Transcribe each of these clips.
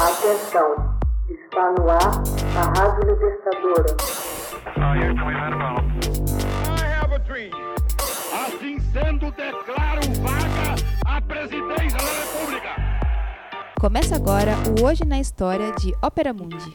Atenção, está no ar a Rádio Libertadora. Assim sendo, declaro vaga a presidência da República. Começa agora o Hoje na História de Ópera Mundi.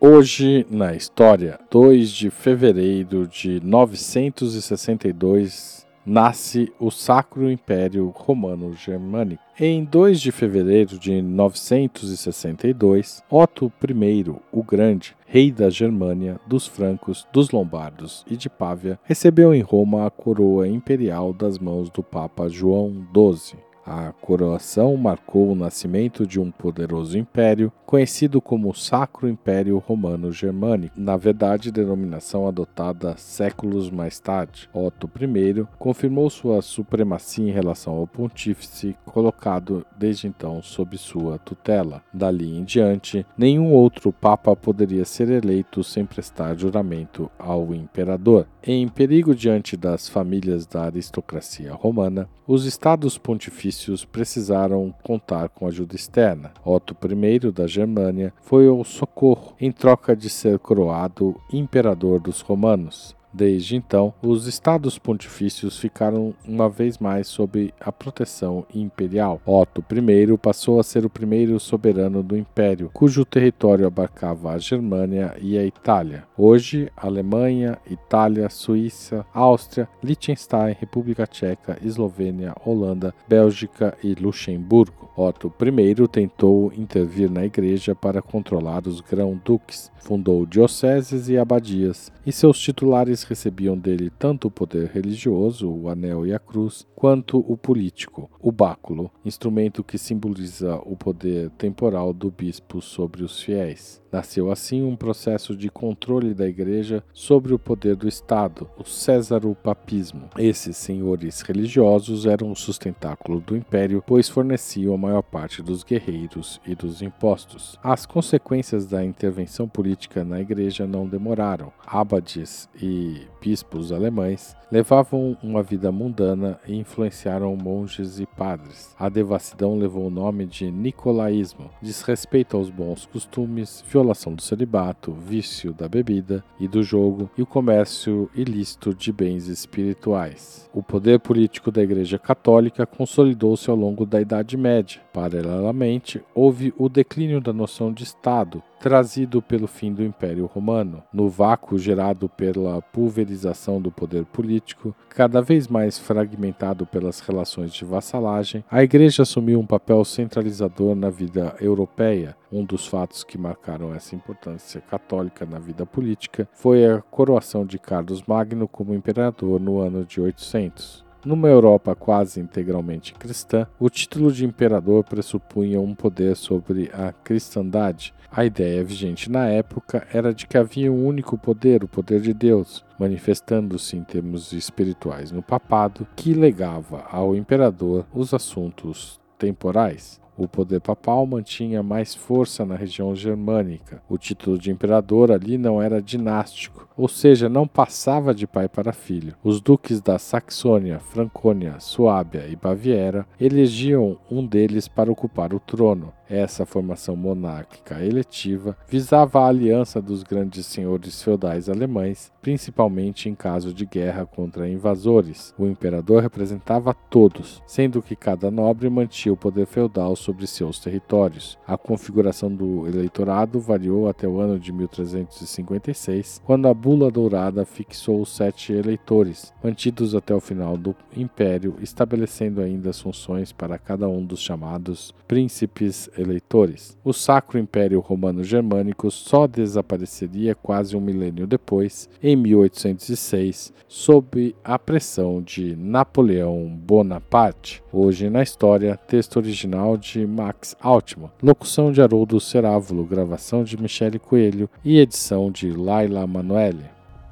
Hoje na história, 2 de fevereiro de 962, nasce o Sacro Império Romano Germânico. Em 2 de fevereiro de 962, Otto I o Grande, rei da Germânia, dos francos, dos lombardos e de Pávia, recebeu em Roma a coroa imperial das mãos do Papa João XII. A coroação marcou o nascimento de um poderoso império, conhecido como Sacro Império Romano Germânico, na verdade denominação adotada séculos mais tarde. Otto I confirmou sua supremacia em relação ao pontífice, colocado desde então sob sua tutela. Dali em diante, nenhum outro papa poderia ser eleito sem prestar juramento ao imperador. Em perigo diante das famílias da aristocracia romana, os estados pontifícios precisaram contar com ajuda externa. Otto I da Germânia foi ao socorro em troca de ser coroado imperador dos romanos. Desde então, os estados pontifícios ficaram uma vez mais sob a proteção imperial. Otto I passou a ser o primeiro soberano do império, cujo território abarcava a Germânia e a Itália. Hoje, Alemanha, Itália, Suíça, Áustria, Liechtenstein, República Tcheca, Eslovênia, Holanda, Bélgica e Luxemburgo. Otto I tentou intervir na igreja para controlar os grão-duques, fundou dioceses e abadias, e seus titulares recebiam dele tanto o poder religioso, o anel e a cruz, quanto o político, o báculo, instrumento que simboliza o poder temporal do bispo sobre os fiéis. Nasceu assim um processo de controle da Igreja sobre o poder do Estado, o Césaropapismo. Esses senhores religiosos eram o sustentáculo do império, pois forneciam a maior parte dos guerreiros e dos impostos. As consequências da intervenção política na Igreja não demoraram. Abades e bispos alemães levavam uma vida mundana e influenciaram monges e padres. A devassidão levou o nome de Nicolaísmo, desrespeito aos bons costumes, violação do celibato, vício da bebida e do jogo e o comércio ilícito de bens espirituais. O poder político da Igreja Católica consolidou-se ao longo da Idade Média. Paralelamente, houve o declínio da noção de Estado, trazido pelo fim do Império Romano. No vácuo gerado pela pulverização do poder político, cada vez mais fragmentado pelas relações de vassalagem, a Igreja assumiu um papel centralizador na vida europeia. Um dos fatos que marcaram essa importância católica na vida política foi a coroação de Carlos Magno como imperador no ano de 800. Numa Europa quase integralmente cristã, o título de imperador pressupunha um poder sobre a cristandade. A ideia vigente na época era de que havia um único poder, o poder de Deus, manifestando-se em termos espirituais no papado, que legava ao imperador os assuntos temporais. O poder papal mantinha mais força na região germânica. O título de imperador ali não era dinástico, ou seja, não passava de pai para filho. Os duques da Saxônia, Francônia, Suábia e Baviera elegiam um deles para ocupar o trono. Essa formação monárquica eletiva visava a aliança dos grandes senhores feudais alemães, principalmente em caso de guerra contra invasores. O imperador representava todos, sendo que cada nobre mantinha o poder feudal sobre seus territórios. A configuração do eleitorado variou até o ano de 1356, quando a Bula Dourada fixou os sete eleitores, mantidos até o final do império, estabelecendo ainda as funções para cada um dos chamados príncipes eleitores. O Sacro Império Romano Germânico só desapareceria quase um milênio depois, em 1806, sob a pressão de Napoleão Bonaparte. Hoje na história, texto original de Max Altman, locução de Haroldo Cerávulo, gravação de Michele Coelho e edição de Laila Manoeli.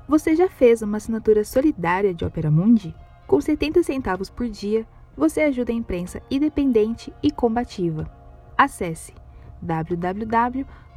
Você já fez uma assinatura solidária de Opera Mundi? Com 70 centavos por dia, você ajuda a imprensa independente e combativa. Acesse